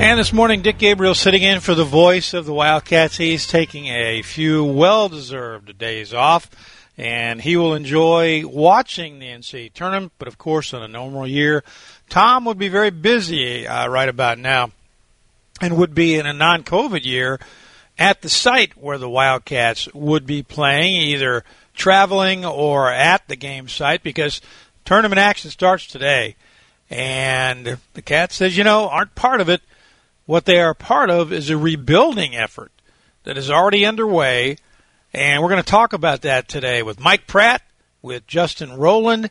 And this morning, Dick Gabriel sitting in for the voice of the Wildcats. He's taking a few well deserved days off, and he will enjoy watching the NCAA tournament. But of course, in a normal year, Tom would be very busy uh, right about now and would be in a non COVID year at the site where the Wildcats would be playing, either traveling or at the game site, because tournament action starts today. And the Cats says, you know, aren't part of it what they are part of is a rebuilding effort that is already underway, and we're going to talk about that today with Mike Pratt, with Justin Rowland,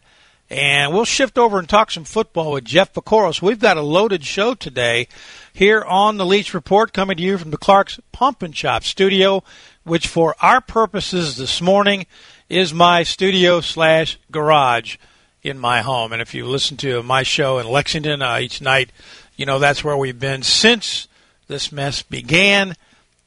and we'll shift over and talk some football with Jeff Piecoro. we've got a loaded show today here on the Leach Report coming to you from the Clark's Pump and Shop studio, which for our purposes this morning is my studio slash garage in my home. And if you listen to my show in Lexington uh, each night, you know, that's where we've been since this mess began.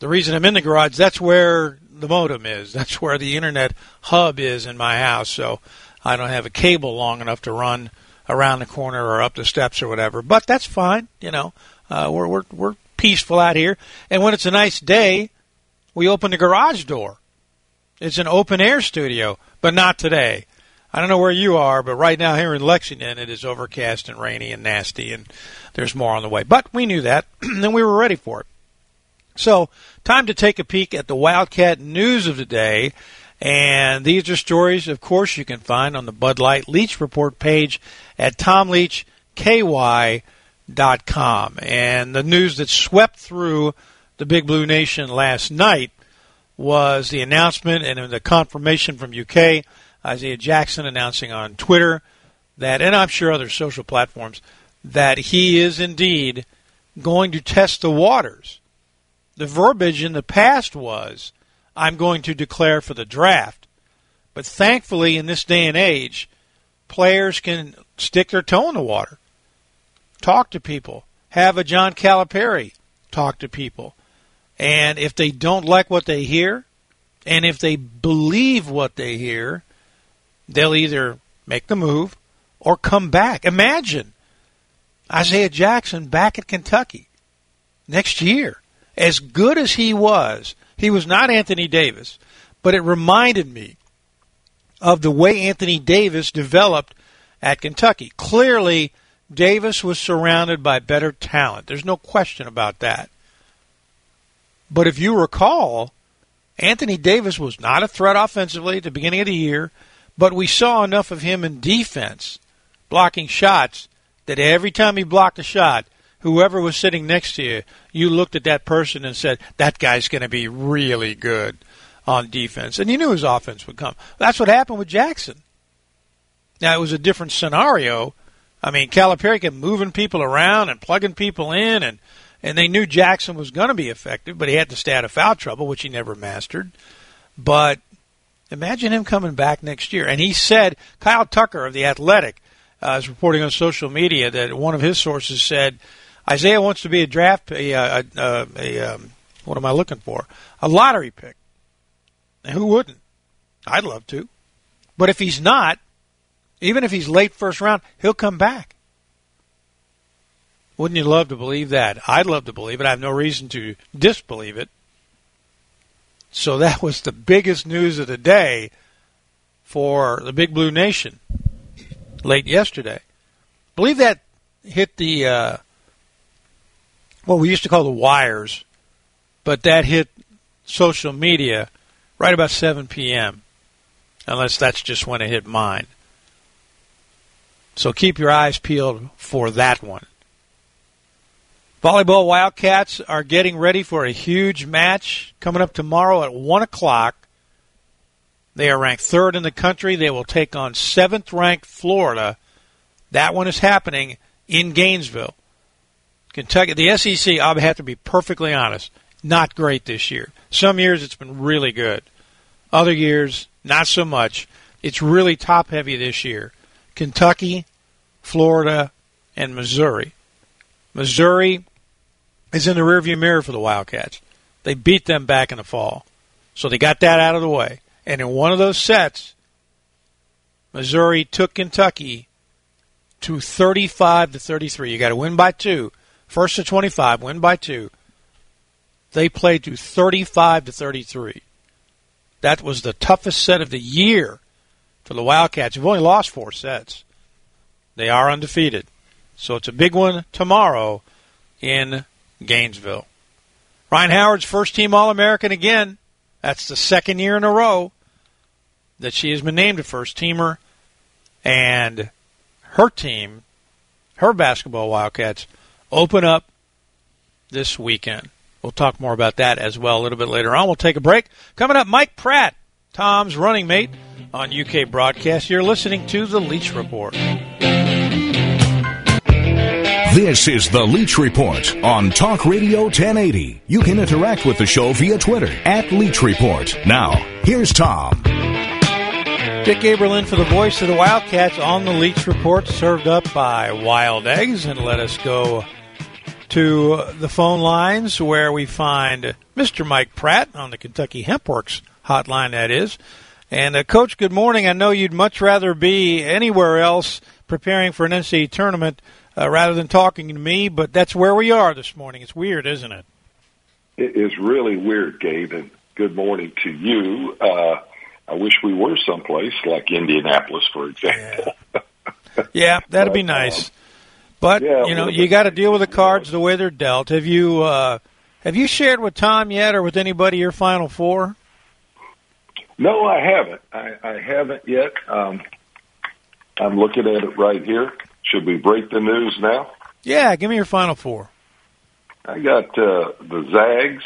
The reason I'm in the garage, that's where the modem is. That's where the internet hub is in my house. So I don't have a cable long enough to run around the corner or up the steps or whatever. But that's fine. You know, uh, we're, we're, we're peaceful out here. And when it's a nice day, we open the garage door. It's an open air studio, but not today. I don't know where you are, but right now here in Lexington, it is overcast and rainy and nasty, and there's more on the way. But we knew that, and we were ready for it. So, time to take a peek at the Wildcat news of the day. And these are stories, of course, you can find on the Bud Light Leach Report page at tomleachky.com. And the news that swept through the Big Blue Nation last night was the announcement and the confirmation from UK Isaiah Jackson announcing on Twitter that, and I'm sure other social platforms, that he is indeed going to test the waters. The verbiage in the past was, I'm going to declare for the draft. But thankfully, in this day and age, players can stick their toe in the water, talk to people, have a John Calipari talk to people. And if they don't like what they hear, and if they believe what they hear, they'll either make the move or come back. Imagine Isaiah Jackson back at Kentucky next year. As good as he was, he was not Anthony Davis, but it reminded me of the way Anthony Davis developed at Kentucky. Clearly, Davis was surrounded by better talent. There's no question about that. But if you recall, Anthony Davis was not a threat offensively at the beginning of the year. But we saw enough of him in defense, blocking shots, that every time he blocked a shot, whoever was sitting next to you, you looked at that person and said, that guy's going to be really good on defense. And you knew his offense would come. That's what happened with Jackson. Now, it was a different scenario. I mean, Calipari kept moving people around and plugging people in, and, and they knew Jackson was going to be effective, but he had to stay out of foul trouble, which he never mastered. But Imagine him coming back next year. And he said, Kyle Tucker of The Athletic uh, is reporting on social media that one of his sources said, Isaiah wants to be a draft, a, a, a, a um, what am I looking for? A lottery pick. And who wouldn't? I'd love to. But if he's not, even if he's late first round, he'll come back. Wouldn't you love to believe that? I'd love to believe it. I have no reason to disbelieve it. So that was the biggest news of the day for the Big Blue Nation late yesterday. I believe that hit the uh, what we used to call the wires, but that hit social media right about 7 p.m. Unless that's just when it hit mine. So keep your eyes peeled for that one. Volleyball Wildcats are getting ready for a huge match coming up tomorrow at 1 o'clock. They are ranked third in the country. They will take on seventh ranked Florida. That one is happening in Gainesville. Kentucky, the SEC, I'll have to be perfectly honest, not great this year. Some years it's been really good. Other years, not so much. It's really top heavy this year. Kentucky, Florida, and Missouri. Missouri is in the rearview mirror for the Wildcats. They beat them back in the fall. So they got that out of the way. And in one of those sets, Missouri took Kentucky to 35 to 33. You got to win by two. First to 25, win by two. They played to 35 to 33. That was the toughest set of the year for the Wildcats. You've only lost four sets. They are undefeated. So it's a big one tomorrow in Gainesville. Rhyne Howard's first team All American again. That's the second year in a row that she has been named a first teamer. And her team, her basketball Wildcats, open up this weekend. We'll talk more about that as well a little bit later on. We'll take a break. Coming up, Mike Pratt, Tom's running mate on UK broadcast. You're listening to The Leach Report. This is The Leach Report on Talk Radio 1080. You can interact with the show via Twitter at Leach Report. Now, here's Tom. Dick Gabriel for the voice of the Wildcats on the Leach Report, served up by Wild Eggs. And let us go to the phone lines where we find Mr. Mike Pratt on the Kentucky Hempworks hotline, that is. And, uh, Coach, good morning. I know you'd much rather be anywhere else preparing for an NCAA tournament uh, rather than talking to me, but that's where we are this morning. It's weird, isn't it? It is really weird, Gabe, and good morning to you. Uh, I wish we were someplace like Indianapolis, for example. Yeah, yeah that'd be nice. But yeah, you know, you got to deal with the cards the way they're dealt. Have you uh, have you shared with Tom yet, or with anybody your Final Four? No, I haven't. I, I haven't yet. Um, I'm looking at it right here. Should we break the news now? Yeah, give me your Final Four. I got uh, the Zags,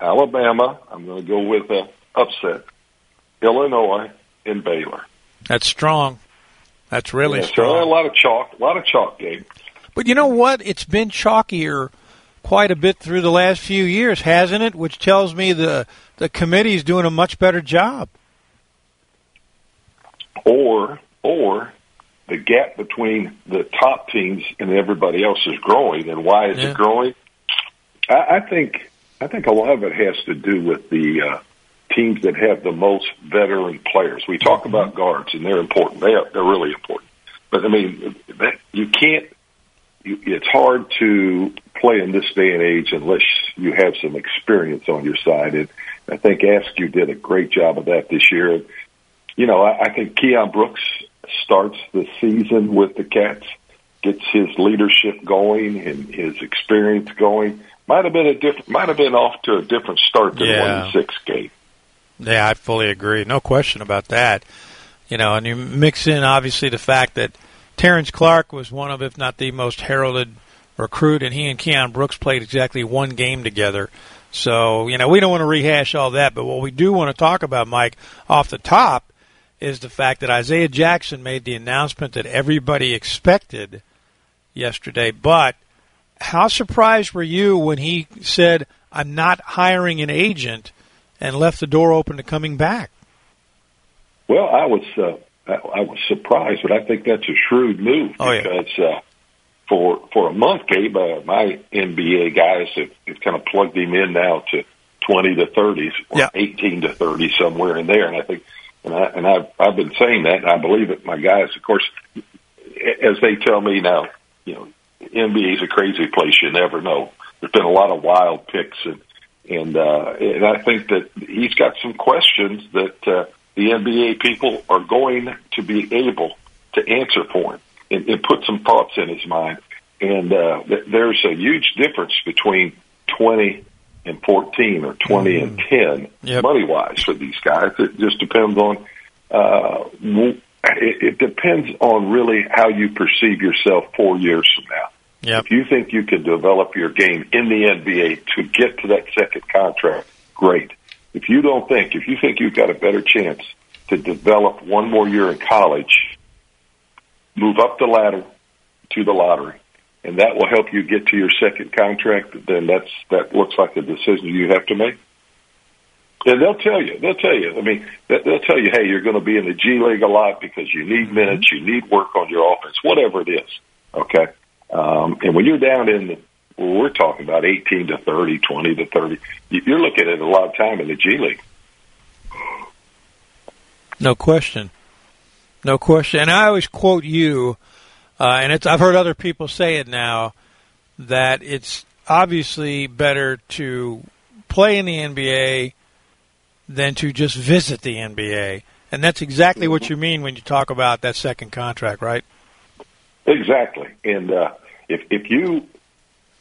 Alabama. I'm going to go with a upset. Illinois, and Baylor. That's strong. That's really yeah, strong. A lot of chalk, a lot of chalk game. But you know what? It's been chalkier quite a bit through the last few years, hasn't it? Which tells me the the committee is doing a much better job. Or or the gap between the top teams and everybody else is growing. And why is yeah. it growing? I, I think I think a lot of it has to do with the uh, teams that have the most veteran players. We talk mm-hmm. about guards, and they're important. They are, they're really important. But I mean, that, you can't. You, it's hard to play in this day and age unless you have some experience on your side. And I think Askew did a great job of that this year. You know, I, I think Keion Brooks starts the season with the Cats, gets his leadership going and his experience going. Might have been a different, might have been off to a different start than yeah. one six game. Yeah, I fully agree. No question about that. You know, and you mix in obviously the fact that Terrence Clarke was one of, if not the most heralded recruit, and he and Keion Brooks played exactly one game together. So, you know, we don't want to rehash all that, but what we do want to talk about, Mike, off the top, is the fact that Isaiah Jackson made the announcement that everybody expected yesterday. But how surprised were you when he said, I'm not hiring an agent – and left the door open to coming back. Well, I was uh, I, was surprised, but I think that's a shrewd move oh, because yeah. uh, for for a month, Gabe, uh, my NBA guys have, have kind of plugged him in now to twenty to thirties or yeah. eighteen to thirty somewhere in there, and I think and I and I've I've been saying that, and I believe it. My guys, of course, as they tell me now, you know, NBA is a crazy place. You never know. There's been a lot of wild picks and and uh, and I think that he's got some questions that uh, the NBA people are going to be able to answer for him and, and put some thoughts in his mind. And uh, th- there's a huge difference between 20 and 14 or 20 mm. and 10 yep. money wise for these guys. It just depends on. Uh, it, it depends on really how you perceive yourself four years from now. Yep. If you think you can develop your game in the NBA to get to that second contract, great. If you don't think, if you think you've got a better chance to develop one more year in college, move up the ladder to the lottery and that will help you get to your second contract, then that's that looks like a decision you have to make. And they'll tell you, they'll tell you. I mean, they'll tell you, hey, you're going to be in the G League a lot because you need minutes, you need work on your offense, whatever it is. Okay. Um, and when you're down in the, well, we're talking about 18 to 30, 20 to 30, you're looking at a lot of time in the G League. No question. No question. And I always quote you, uh, and it's, I've heard other people say it now, that it's obviously better to play in the NBA than to just visit the NBA. And that's exactly what you mean when you talk about that second contract, right? Exactly. And uh, if if you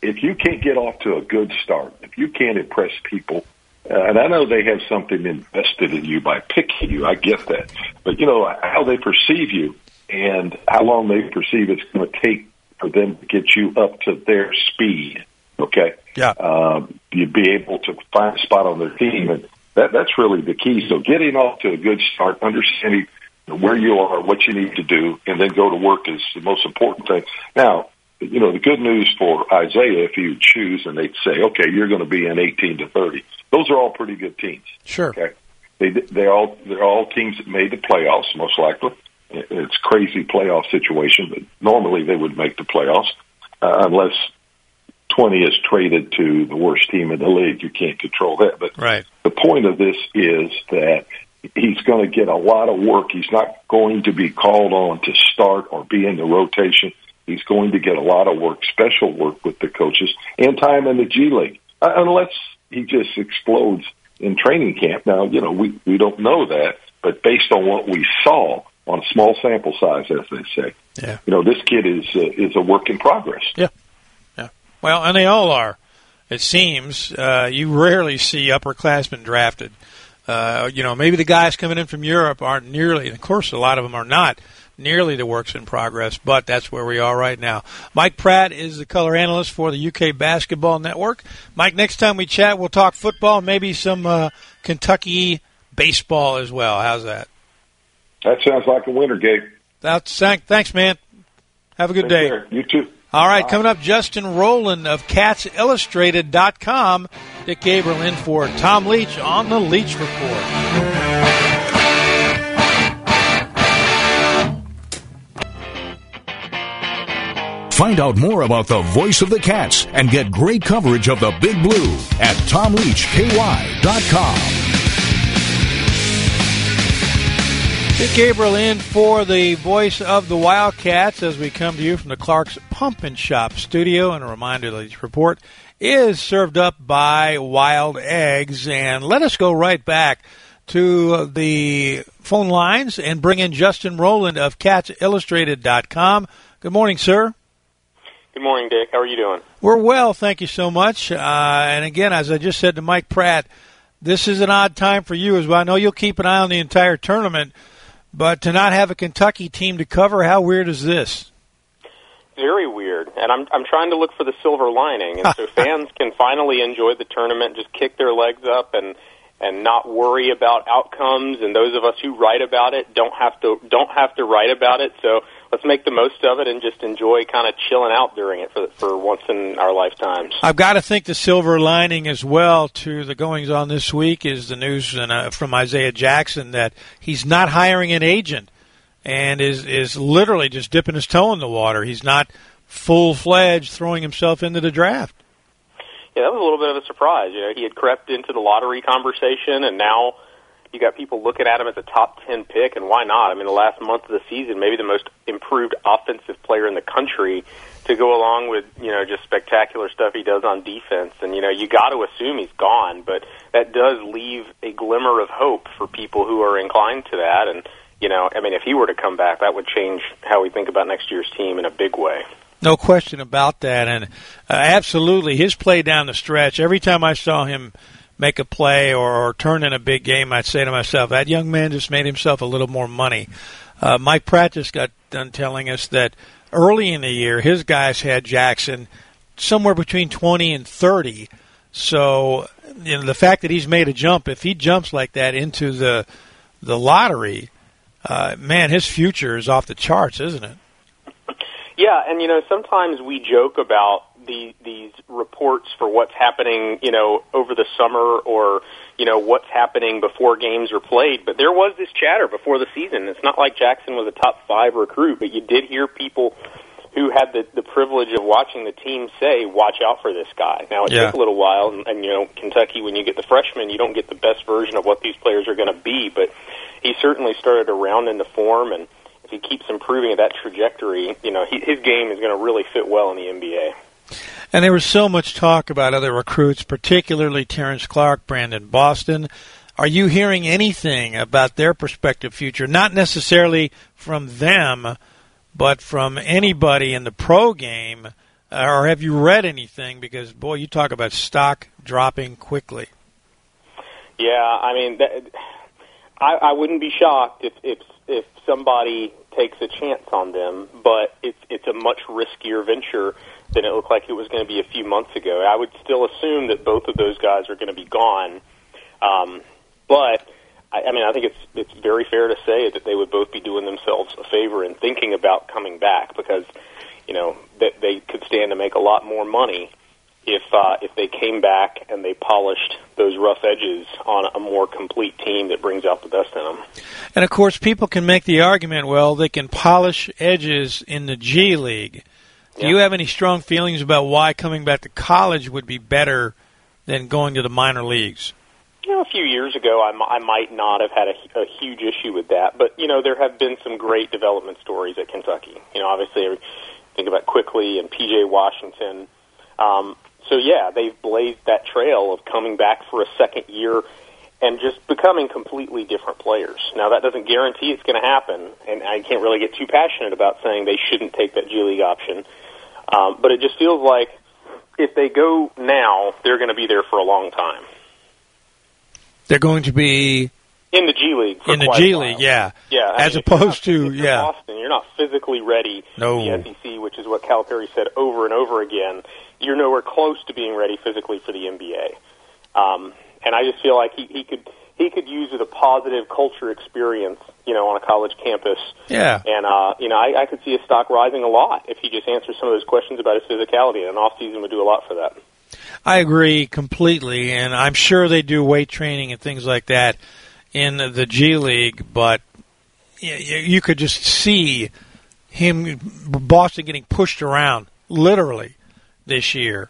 if you can't get off to a good start, if you can't impress people, uh, and I know they have something invested in you by picking you, I get that. But you know how they perceive you and how long they perceive it's going to take for them to get you up to their speed. Okay. Yeah. Um, you'd be able to find a spot on their team and that, that's really the key. So getting off to a good start, understanding where you are, what you need to do, and then go to work is the most important thing. Now, you know, the good news for Isaiah, if you choose and they'd say, okay, you're going to be in 18 to 30, those are all pretty good teams. Sure. Okay. They, they're all, they're all teams that made the playoffs, most likely. It's crazy playoff situation, but normally they would make the playoffs, uh, unless 20 is traded to the worst team in the league. You can't control that. But right. the point of this is that he's going to get a lot of work. He's not going to be called on to start or be in the rotation. He's going to get a lot of work, special work with the coaches, and time in the G League, uh, unless he just explodes in training camp. Now, you know, we, we don't know that, but based on what we saw on a small sample size, as they say, yeah. you know, this kid is uh, is a work in progress. Yeah. Yeah. Well, and they all are. It seems uh, you rarely see upperclassmen drafted. Uh, you know, maybe the guys coming in from Europe aren't nearly, of course, a lot of them are not nearly the works in progress, but that's where we are right now. Mike Pratt is the color analyst for the UK Basketball Network. Mike, next time we chat, we'll talk football, maybe some uh, Kentucky baseball as well. How's that? That sounds like a winner, Gabe. That's thanks, man. Have a good Take day. Care. You too. All right, coming up, Justin Rowland of CatsIllustrated.com. Dick Gabriel in for Tom Leach on the Leach Report. Find out more about the voice of the Cats and get great coverage of the Big Blue at TomLeachKY.com. Dick Gabriel in for the voice of the Wildcats as we come to you from the Clark's Pump and Shop studio. And a reminder that this report is served up by Wild Eggs. And let us go right back to the phone lines and bring in Justin Rowland of CatsIllustrated.com. Good morning, sir. Good morning, Dick. How are you doing? We're well, thank you so much. Uh, and again, as I just said to Mike Pratt, this is an odd time for you as well. I know you'll keep an eye on the entire tournament but to not have a Kentucky team to cover, how weird is this? Very weird. And I'm I'm trying to look for the silver lining, and so fans can finally enjoy the tournament, just kick their legs up and and not worry about outcomes. And those of us who write about it don't have to don't have to write about it. So let's make the most of it and just enjoy kind of chilling out during it for for once in our lifetimes. I've got to think the silver lining as well to the goings on this week is the news uh, from Isaiah Jackson that he's not hiring an agent and is is literally just dipping his toe in the water. He's not full fledged throwing himself into the draft. Yeah, that was a little bit of a surprise. You know, he had crept into the lottery conversation, and now you got people looking at him as a top 10 pick, and why not? I mean, the last month of the season, maybe the most improved offensive player in the country to go along with, you know, just spectacular stuff he does on defense. And, you know, you got to assume he's gone, but that does leave a glimmer of hope for people who are inclined to that. And, you know, I mean, if he were to come back, that would change how we think about next year's team in a big way. No question about that. And uh, absolutely, his play down the stretch, every time I saw him make a play or, or turn in a big game, I'd say to myself, that young man just made himself a little more money. Uh, Mike Pratt just got done telling us that early in the year, his guys had Jackson somewhere between 20 and 30. So, you know, the fact that he's made a jump, if he jumps like that into the the lottery, uh, man, his future is off the charts, isn't it? Yeah, and you know, sometimes we joke about the, these reports for what's happening, you know, over the summer or, you know, what's happening before games are played. But there was this chatter before the season. It's not like Jackson was a top five recruit, but you did hear people who had the, the privilege of watching the team say, watch out for this guy. Now, it Yeah. took a little while, and, and, you know, Kentucky, when you get the freshmen, you don't get the best version of what these players are going to be, but he certainly started to round into form, and if he keeps improving at that trajectory, you know, he, his game is going to really fit well in the NBA. And there was so much talk about other recruits, particularly Terrence Clarke, Brandon Boston. Are you hearing anything about their prospective future? Not necessarily from them, but from anybody in the pro game. Uh, Or have you read anything? Because, boy, you talk about stock dropping quickly. Yeah, I mean, that, I, I wouldn't be shocked if if if somebody takes a chance on them, but it's it's a much riskier venture than it looked like it was going to be a few months ago. I would still assume that both of those guys are going to be gone, um, but. I I mean, I think it's it's very fair to say that they would both be doing themselves a favor in thinking about coming back because, you know, that they could stand to make a lot more money if uh, if they came back and they polished those rough edges on a more complete team that brings out the best in them. And of course, people can make the argument, well, they can polish edges in the G League. Do you have any strong feelings about why coming back to college would be better than going to the minor leagues? You know, a few years ago, I, mi- I might not have had a, a huge issue with that, but you know, there have been some great development stories at Kentucky. You know, obviously, think about Quickley and PJ Washington. Um, so yeah, they've blazed that trail of coming back for a second year and just becoming completely different players. Now that doesn't guarantee it's going to happen, and I can't really get too passionate about saying they shouldn't take that G League option. Um, but it just feels like if they go now, they're going to be there for a long time They're going to be in the G League. For in the G. League, yeah. Yeah, I As mean, opposed to, yeah. Boston, you're not physically ready No. for the SEC, which is what Calipari said over and over again. You're nowhere close to being ready physically for the NBA. Um, and I just feel like he, he could he could use it a positive culture experience, you know, on a college campus. Yeah. And uh, you know, I, I could see his stock rising a lot if he just answers some of those questions about his physicality. And an off season would do a lot for that. I agree completely, and I'm sure they do weight training and things like that in the G League, but you could just see him, Boston, getting pushed around literally this year.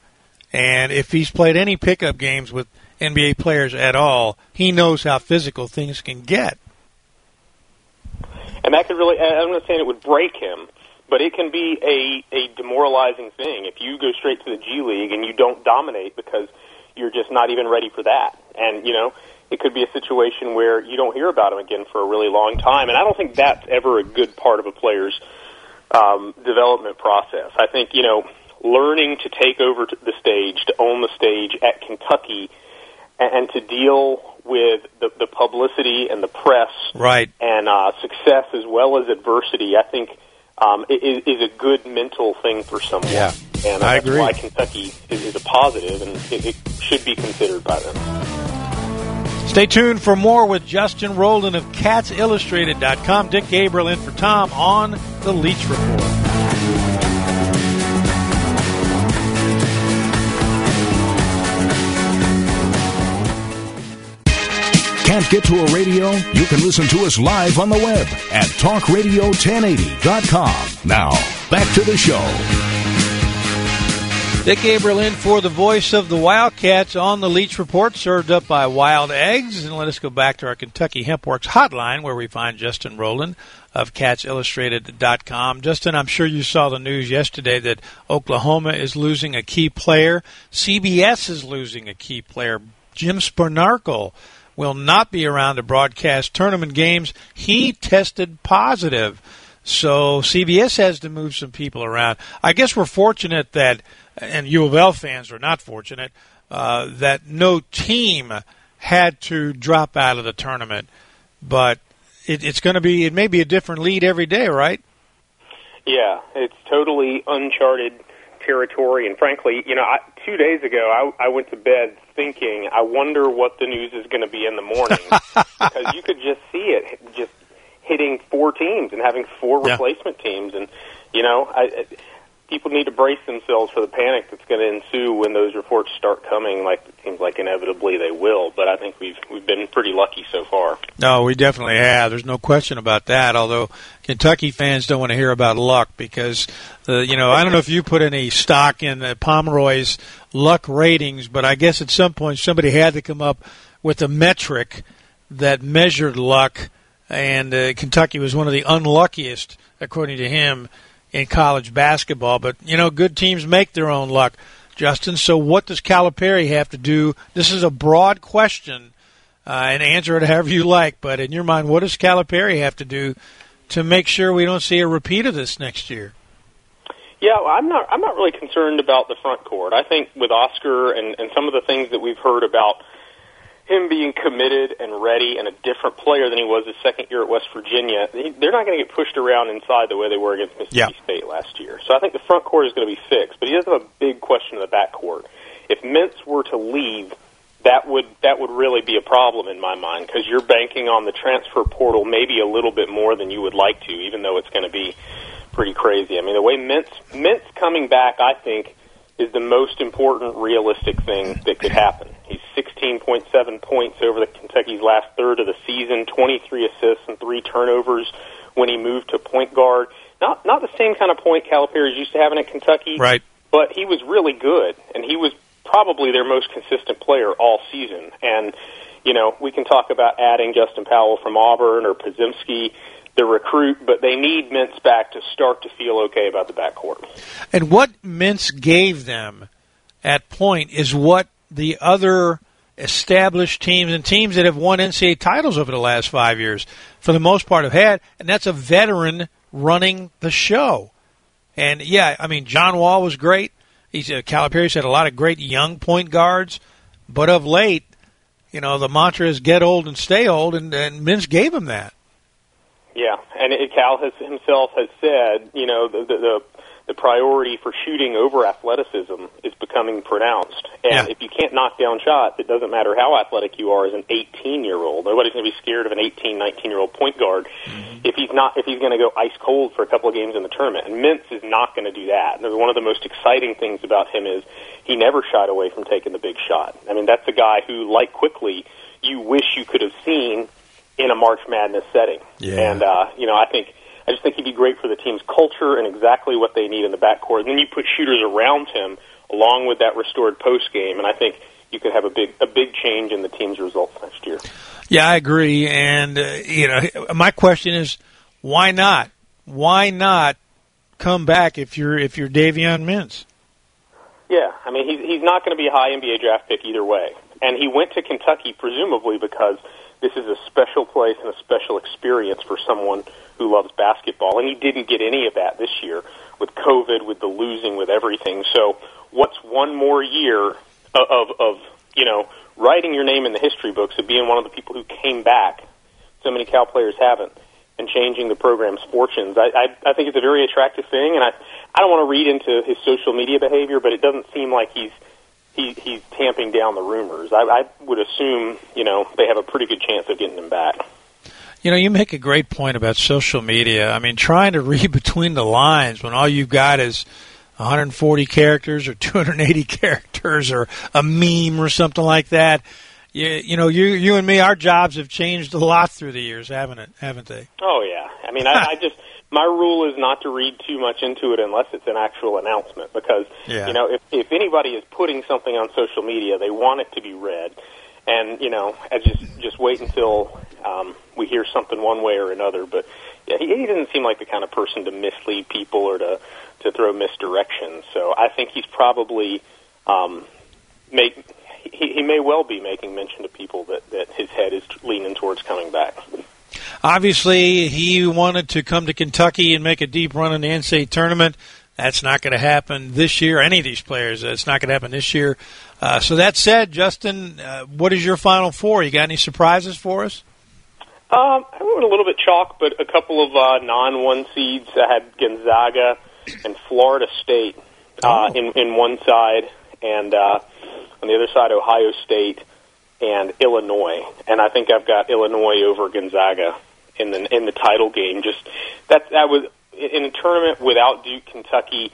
And if he's played any pickup games with NBA players at all, he knows how physical things can get. and that could really I'm not saying it would break him, but it can be a a demoralizing thing if you go straight to the G League and you don't dominate because you're just not even ready for that. And you know, it could be a situation where you don't hear about him again for a really long time. And I don't think that's ever a good part of a player's um, development process. I think you know, learning to take over the stage, to own the stage at Kentucky, and, and to deal with the, the publicity and the press Right. and uh, success as well as adversity, I think um, is, is a good mental thing for someone. Yeah, and I that's agree. why Kentucky is, is a positive, and it, it should be considered by them. Stay tuned for more with Justin Rowland of CatsIllustrated.com. Dick Gabriel in for Tom on the Leach Report. Can't get to a radio? You can listen to us live on the web at talkradio1080.com. Now, back to the show. Dick Gabriel in for the voice of the Wildcats on the Leach Report, served up by Wild Eggs. And let us go back to our Kentucky Hempworks hotline where we find Justin Rowland of CatsIllustrated.com. Justin, I'm sure you saw the news yesterday that Oklahoma is losing a key player. CBS is losing a key player. Jim Spanarkel will not be around to broadcast tournament games. He tested positive. So CBS has to move some people around. I guess we're fortunate that, and U of L fans are not fortunate, uh, that no team had to drop out of the tournament. But it, it's going to be, it may be a different lead every day, right? Yeah, it's totally uncharted territory, and frankly, you know, I, two days ago I, I went to bed thinking, I wonder what the news is going to be in the morning because you could just see it just hitting four teams and having four Yeah. replacement teams, and you know, I, people need to brace themselves for the panic that's going to ensue when those reports start coming. Like it seems like inevitably they will, but I think we've we've been pretty lucky so far. No, we definitely have. There's no question about that. Although Kentucky fans don't want to hear about luck because, uh, you know, I don't know if you put any stock in uh, Pomeroy's luck ratings, but I guess at some point somebody had to come up with a metric that measured luck, and uh, Kentucky was one of the unluckiest, according to him, in college basketball. But you know, good teams make their own luck, Justin. So what does Calipari have to do? This is a broad question, uh, and answer it however you like. But in your mind, what does Calipari have to do to make sure we don't see a repeat of this next year? Yeah, I'm not. I'm not really concerned about the front court. I think with Oscar and, and some of the things that we've heard about him being committed and ready and a different player than he was his second year at West Virginia, they're not going to get pushed around inside the way they were against Mississippi yeah. State last year. So I think the front court is going to be fixed, but he does have a big question in the back court. If Mintz were to leave, that would that would really be a problem in my mind because you're banking on the transfer portal maybe a little bit more than you would like to, even though it's going to be pretty crazy. I mean, the way Mintz Mintz coming back, I think, is the most important realistic thing that could happen. He's 16.7 points over the Kentucky's last third of the season, 23 assists and three turnovers when he moved to point guard. Not not the same kind of point Calipari is used to having at Kentucky, right? But he was really good, and he was probably their most consistent player all season. And you know, we can talk about adding Justin Powell from Auburn or Podziemski the recruit, but they need Mintz back to start to feel okay about the backcourt. And what Mintz gave them at point is what the other established teams and teams that have won NCAA titles over the last five years, for the most part, have had, and that's a veteran running the show. And yeah, I mean, John Wall was great. He's uh, Calipari's had a lot of great young point guards, but of late, you know, the mantra is get old and stay old, and, and Mintz gave him that. Yeah, and it, Cal has himself has said, you know, the, the, the the priority for shooting over athleticism is becoming pronounced. And yeah. if you can't knock down shots, it doesn't matter how athletic you are as an 18 year old. Nobody's going to be scared of an 18, 19 year old point guard mm-hmm. if he's not if he's going to go ice cold for a couple of games in the tournament. And Mintz is not going to do that. And one of the most exciting things about him is he never shied away from taking the big shot. I mean, that's a guy who, like Quickley, you wish you could have seen in a March Madness setting. Yeah. And uh, you know, I think I just think he'd be great for the team's culture and exactly what they need in the backcourt. And then you put shooters around him along with that restored post game, and I think you could have a big a big change in the team's results next year. Yeah, I agree. And uh, you know, my question is, why not? Why not come back if you're if you're Davion Mintz? Yeah, I mean he's he's not going to be a high NBA draft pick either way, and he went to Kentucky presumably because this is a special place and a special experience for someone who loves basketball. And he didn't get any of that this year with COVID, with the losing, with everything. So, what's one more year of, of, you know, writing your name in the history books of being one of the people who came back? So many Cal players haven't, and changing the program's fortunes. I, I, I think it's a very attractive thing, and I, I don't want to read into his social media behavior, but it doesn't seem like he's he, he's tamping down the rumors. I, I would assume, you know, they have a pretty good chance of getting him back. You know, you make a great point about social media. I mean, trying to read between the lines when all you've got is 140 characters or 280 characters or a meme or something like that. You, you know, you you and me, our jobs have changed a lot through the years, haven't it? Haven't they? Oh yeah. I mean, I, I just my rule is not to read too much into it unless it's an actual announcement because yeah. you know if if anybody is putting something on social media they want it to be read and you know I just just wait until um, we hear something one way or another but yeah he, he doesn't seem like the kind of person to mislead people or to to throw misdirection so I think he's probably um, make he, he may well be making mention to people that that his head is leaning towards coming back. Obviously, he wanted to come to Kentucky and make a deep run in the NCAA tournament. That's not going to happen this year. Any of these players, it's not going to happen this year. Uh, so that said, Justin, uh, what is your final four? You got any surprises for us? Um, I went a little bit chalk, but a couple of uh, non-one seeds. I had Gonzaga and Florida State uh, oh. in in one side, and uh, on the other side, Ohio State and Illinois, and I think I've got Illinois over Gonzaga in the in the title game. Just that that was in a tournament without Duke, Kentucky,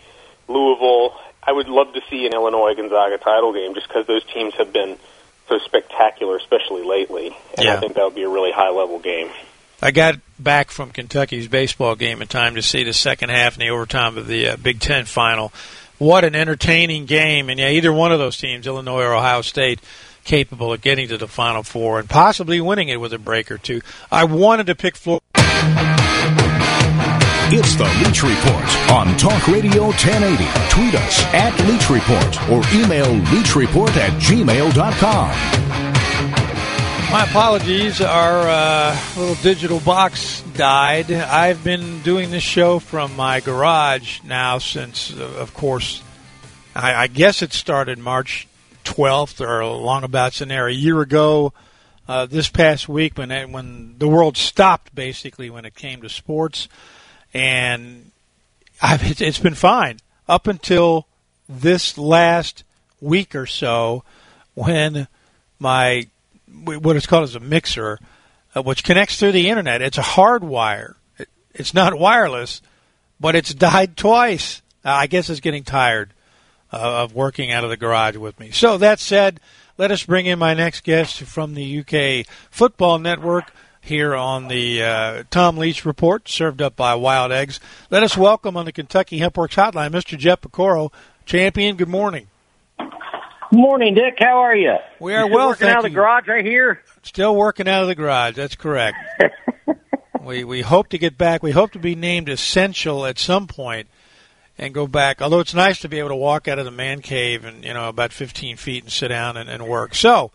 Louisville, I would love to see an Illinois Gonzaga title game just because those teams have been so spectacular, especially lately. And Yeah. I think that would be a really high level game. I got back from Kentucky's baseball game in time to see the second half and the overtime of the uh, Big Ten final. What an entertaining game! And yeah, either one of those teams, Illinois or Ohio State, capable of getting to the Final Four and possibly winning it with a break or two. I wanted to pick Florida. It's the Leach Report on Talk Radio 1080. Tweet us at Leach Report or email leachreport at gmail.com. My apologies. Our uh, little digital box died. I've been doing this show from my garage now since, uh, of course, I, I guess it started March 12th or along about in there a year ago. Uh, this past week, when when the world stopped, basically when it came to sports, and I've, it's, been fine up until this last week or so, when my what it's called is a mixer, uh, which connects through the internet. It's a hard wire. It, it's not wireless, but it's died twice. I guess it's getting tired uh, of working out of the garage with me. So that said, let us bring in my next guest from the UK Football Network here on the uh, Tom Leach Report, served up by Wild Eggs. Let us welcome on the Kentucky Hempworks Hotline, Mr. Jeff Piecoro. Champion, good morning. Good Morning, Dick. How are you? We are well, working out of the garage right here. Still working out of the garage. That's correct. we we hope to get back. We hope to be named essential at some point and go back. Although it's nice to be able to walk out of the man cave and you know about 15 feet and sit down and, and work. So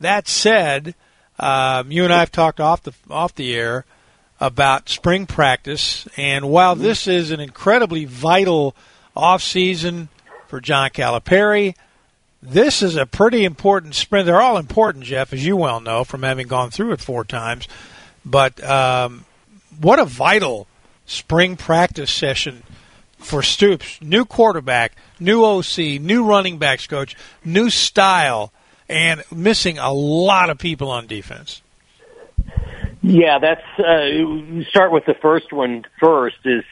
that said, um, you and I have talked off the off the air about spring practice, and while this is an incredibly vital off season for John Calipari. This is a pretty important sprint. They're all important, Jeff, as you well know from having gone through it four times. But um, what a vital spring practice session for Stoops. New quarterback, new OC, new running backs coach, new style, and missing a lot of people on defense. Yeah, that's. Uh, start with the first one first. Is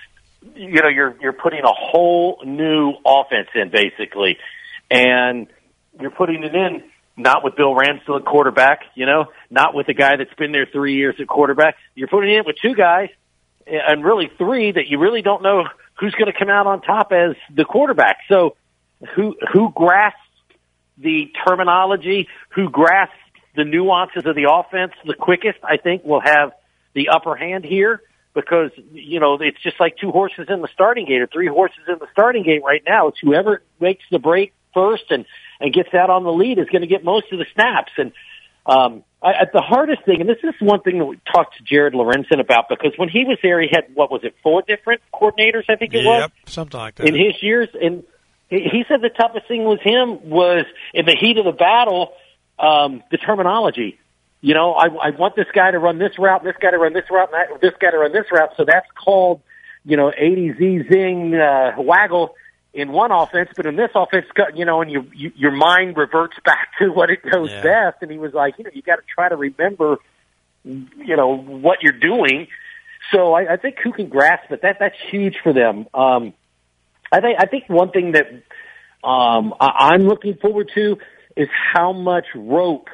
you know you're you're putting a whole new offense in basically, and you're putting it in not with Bill Ramsdale at quarterback. You know, not with a guy that's been there three years at quarterback. You're putting it in with two guys, and really three that you really don't know who's going to come out on top as the quarterback. So, who who grasps the terminology, who grasps the nuances of the offense the quickest, I think, will have the upper hand here because, you know, it's just like two horses in the starting gate or three horses in the starting gate right now. It's whoever makes the break first and, and gets out on the lead is going to get most of the snaps. And, um, I, the hardest thing, and this is one thing that we talked to Jared Lorenzen about because when he was there, he had, what was it, four different coordinators, I think it was? Yep, something like that. in his years. And he said the toughest thing with him was in the heat of the battle, um, the terminology. You know, I, I want this guy to run this route, this guy to run this route, and that, this guy to run this route. So that's called, you know, 80 Z zing uh, waggle in one offense, but in this offense, you know, and you, you your mind reverts back to what it knows Yeah. best. And he was like, you know, you got to try to remember, you know, what you're doing. So I, I think who can grasp it, that that's huge for them. Um, I think I think one thing that um, I, I'm looking forward to is how much rope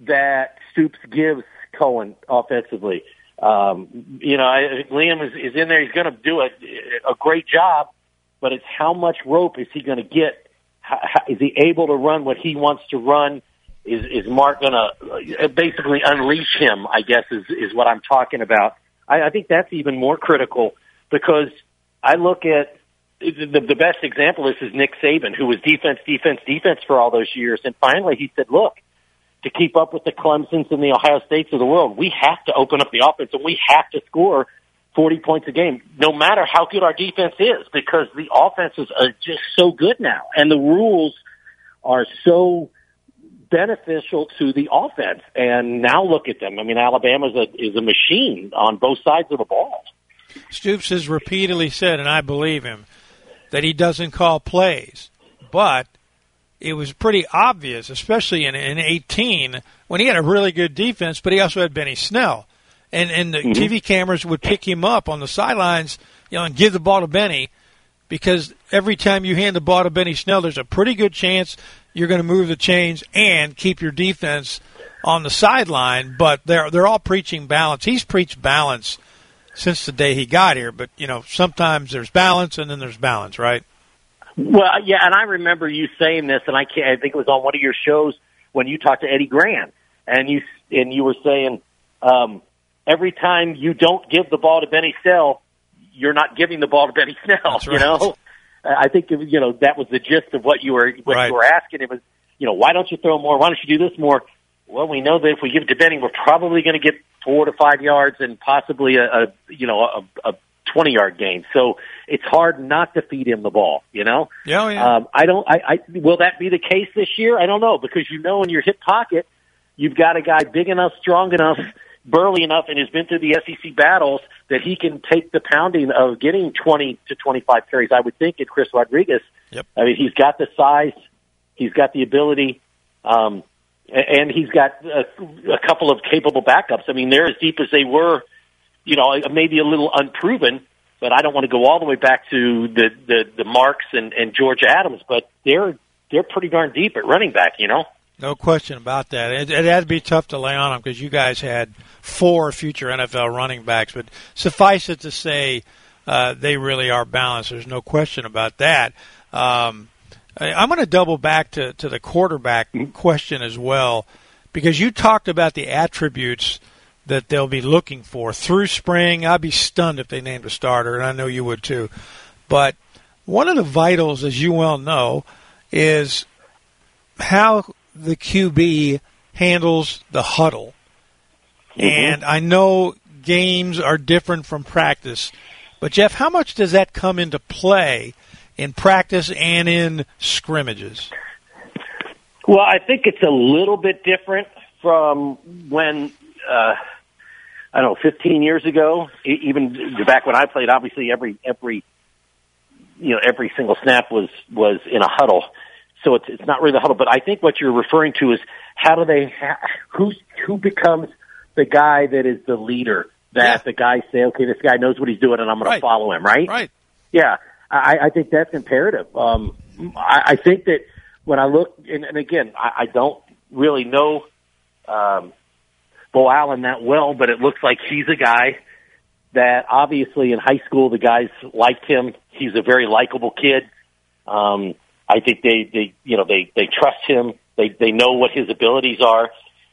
that Stoops gives Coen offensively. Um, you know, I, think Liam is, is in there. He's going to do a, a great job, but it's how much rope is he going to get? Is he able to run what he wants to run? Is is Mark going to uh, basically unleash him? I guess is is what I'm talking about. I, I think that's even more critical because I look at the, the best example is is Nick Saban, who was defense, defense, defense for all those years, and finally he said, "Look, to keep up with the Clemson's and the Ohio States of the world, we have to open up the offense and we have to score 40 points a game, no matter how good our defense is, because the offenses are just so good now, and the rules are so beneficial to the offense. And now look at them. I mean, Alabama's a is a machine on both sides of the ball. Stoops has repeatedly said, and I believe him, that he doesn't call plays. But it was pretty obvious, especially in, in 18, when he had a really good defense, but he also had Benny Snell. And, and the TV cameras would pick him up on the sidelines you know, and give the ball to Benny because every time you hand the ball to Benny Snell, there's a pretty good chance you're going to move the chains and keep your defense on the sideline. But they're they're all preaching balance. He's preached balance since the day he got here. But you know, sometimes there's balance and then there's balance, right? Well, yeah, and I remember you saying this, and I can't. I think it was on one of your shows when you talked to Eddie Gran, and you and you were saying um, every time you don't give the ball to Benny Snell, you're not giving the ball to Benny Snell. Right. You know, I think you know that was the gist of what you were what right. you were asking. It was you know why don't you throw more? Why don't you do this more? Well, we know that if we give it to Benny, we're probably going to get four to five yards and possibly a, a you know a, a 20 yard gain. So it's hard not to feed him the ball, you know? Yeah, oh, yeah. Um, I don't, I, I, will that be the case this year? I don't know because you know in your hip pocket, you've got a guy big enough, strong enough, burly enough, and has been through the SEC battles that he can take the pounding of getting 20 to 25 carries. I would think at Chris Rodriguez. Yep. I mean, he's got the size, he's got the ability, um, and he's got a, a couple of capable backups. I mean, they're as deep as they were you know, maybe a little unproven, but I don't want to go all the way back to the the, the Marks and, and George Adams, but they're they're pretty darn deep at running back, you know. No question about that. It, it had to be tough to lay on them because you guys had four future NFL running backs, but suffice it to say, uh, they really are balanced. There's no question about that. Um, I, I'm going to double back to, to the quarterback question as well, because you talked about the attributes that they'll be looking for through spring. I'd be stunned if they named a starter, and I know you would too. But one of the vitals, as you well know, is how the QB handles the huddle. Mm-hmm. And I know games are different from practice, but Jeff, how much does that come into play in practice and in scrimmages? Well, I think it's a little bit different from when uh, I don't know, 15 years ago, even back when I played, obviously every, every, you know, every single snap was, was in a huddle. So it's, it's not really the huddle, but I think what you're referring to is how do they, who's, who becomes the guy that is the leader that yeah. the guys say, okay, this guy knows what he's doing and I'm going right. to follow him, right? Right. Yeah. I, I think that's imperative. Um, I, I think that when I look, and, and again, I, I don't really know, um, Beau Allen that well, but it looks like he's a guy that obviously in high school the guys liked him. He's a very likable kid. Um, I think they, they, you know, they, they trust him. They, they know what his abilities are.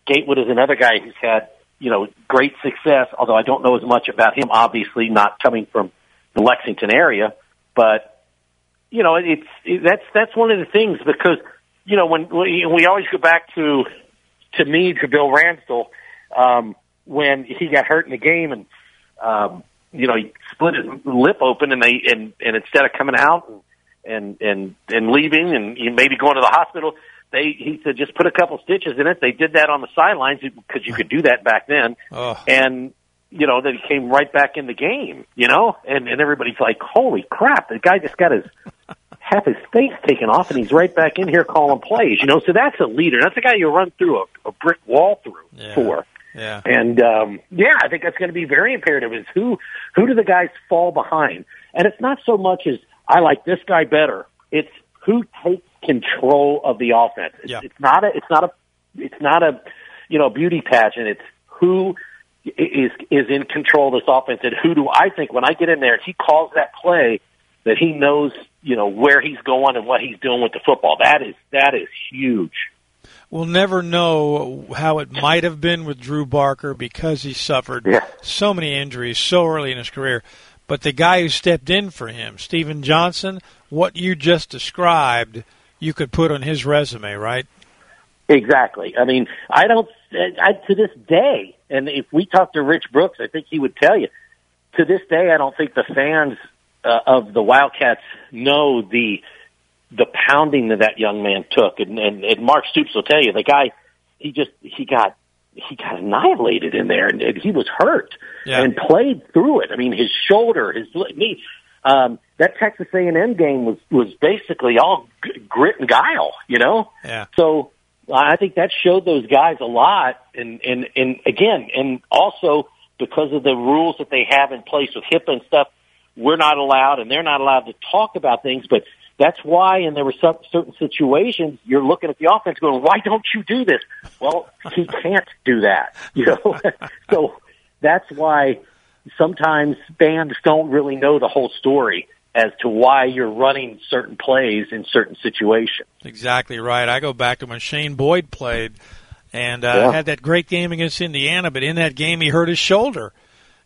Gatewood is another guy who's had, you know, great success, although I don't know as much about him, obviously not coming from the Lexington area, but, you know, it's, it, that's, that's one of the things because, you know, when, we, we always go back to, to me, to Bill Ransdell, um, when he got hurt in the game and, um, you know, he split his lip open and they, and, and instead of coming out and, and, and, and leaving and maybe going to the hospital, they, he said, just put a couple stitches in it. They did that on the sidelines because you could do that back then. Oh. And, you know, then he came right back in the game, you know, and, and everybody's like, holy crap, the guy just got his, half his face taken off and he's right back in here calling plays, you know, so that's a leader. That's a guy you run through a, a brick wall through Yeah. for. Yeah. And um, yeah, I think that's going to be very imperative. Is who who do the guys fall behind? And it's not so much as I like this guy better. It's who takes control of the offense. It's, Yeah. it's not a it's not a it's not a you know beauty pageant. It's who is is in control of this offense, and who do I think when I get in there and he calls that play that he knows you know where he's going and what he's doing with the football. That is that is huge. We'll never know how it might have been with Drew Barker because he suffered Yeah. so many injuries so early in his career. But the guy who stepped in for him, Stephen Johnson, what you just described, you could put on his resume, right? Exactly. I mean, I don't, I, to this day, and if we talk to Rich Brooks, I think he would tell you, to this day, I don't think the fans uh, of the Wildcats know the, the pounding that that young man took. And, and, and Mark Stoops will tell you, the guy, he just, he got, he got annihilated in there and, and he was hurt Yeah. and played through it. I mean, his shoulder, his knee, um, that Texas A&M game was, was basically all g- grit and guile, you know? Yeah. So I think that showed those guys a lot. And, and, and again, and also because of the rules that they have in place with HIPAA and stuff, we're not allowed and they're not allowed to talk about things, but that's why, and there were some certain situations you're looking at the offense going, why don't you do this? Well, he can't do that, you know? so that's why sometimes fans don't really know the whole story as to why you're running certain plays in certain situations. Exactly right. I go back to when Shane Boyd played and uh, yeah. had that great game against Indiana, but in that game he hurt his shoulder.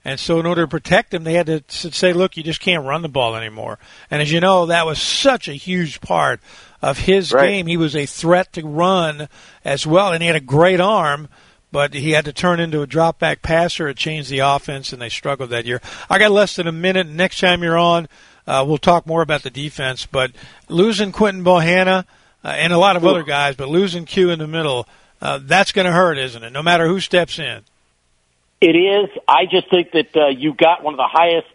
And so, in order to protect him, they had to say, "Look, you just can't run the ball anymore." And as you know, that was such a huge part of his right. game. He was a threat to run as well, and he had a great arm but he had to turn into a drop back passer. It changed the offense, and they struggled that year. I got less than a minute. Next time you're on, uh, we'll talk more about the defense. But losing Quinton Bohanna uh, and a lot of Ooh. other guys, but losing Q in the middle, uh, that's going to hurt, isn't it? No matter who steps in. It is. I just think that uh, you got one of the highest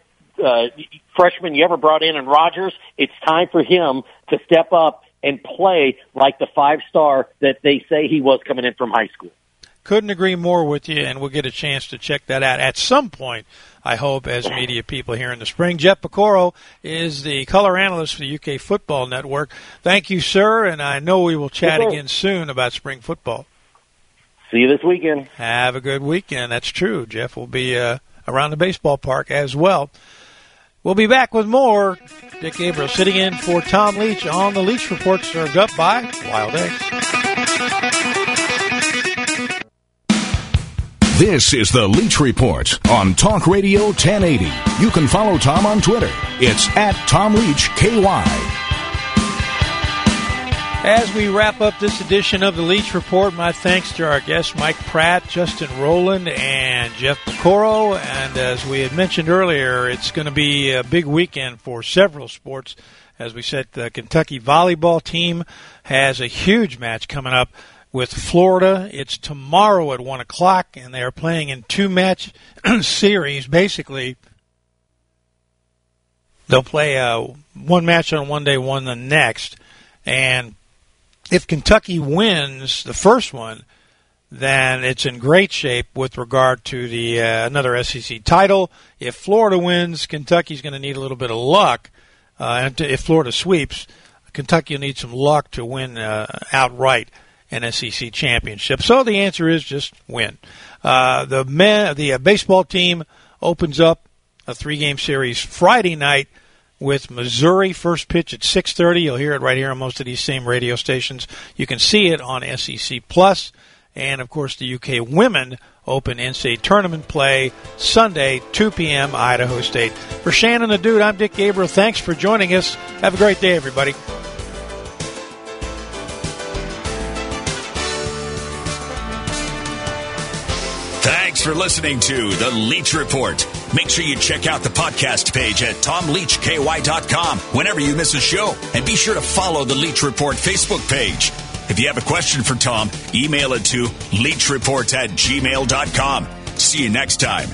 uh, freshmen you ever brought in in Rogers. It's time for him to step up and play like the five star that they say he was coming in from high school. Couldn't agree more with you, and we'll get a chance to check that out at some point, I hope, as media people here in the spring. Jeff Piecoro is the color analyst for the UK Football Network. Thank you, sir, and I know we will chat again soon about spring football. See you this weekend. Have a good weekend. That's true. Jeff will be uh, around the baseball park as well. We'll be back with more. Dick Gabriel sitting in for Tom Leach on the Leach Report, served up by Wild Eggs. This is the Leach Report on Talk Radio 1080. You can follow Tom on Twitter. It's at Tom Leach KY. As we wrap up this edition of the Leach Report, my thanks to our guests Mike Pratt, Justin Rowland, and Jeff Piecoro. And as we had mentioned earlier, it's going to be a big weekend for several sports. As we said, the Kentucky volleyball team has a huge match coming up with Florida. It's tomorrow at one o'clock, and they are playing in two match series. Basically, they'll play uh, one match on one day, one the next. And if Kentucky wins the first one, then it's in great shape with regard to the uh, another SEC title. If Florida wins, Kentucky's going to need a little bit of luck. Uh, and if Florida sweeps, Kentucky will need some luck to win uh, outright an SEC championship. So the answer is just win. Uh, the men, the uh, baseball team opens up a three-game series Friday night with Missouri. First pitch at 6:30. You'll hear it right here on most of these same radio stations. You can see it on SEC Plus, and of course the UK women open NCAA tournament play Sunday, 2 p.m. Idaho State. For Shannon the Dude, I'm Dick Gabriel. Thanks for joining us. Have a great day, everybody. Thanks for listening to The Leach Report. Make sure you check out the podcast page at tomleachky.com whenever you miss a show. And be sure to follow The Leach Report Facebook page. If you have a question for Tom, email it to leachreport at gmail.com. See you next time.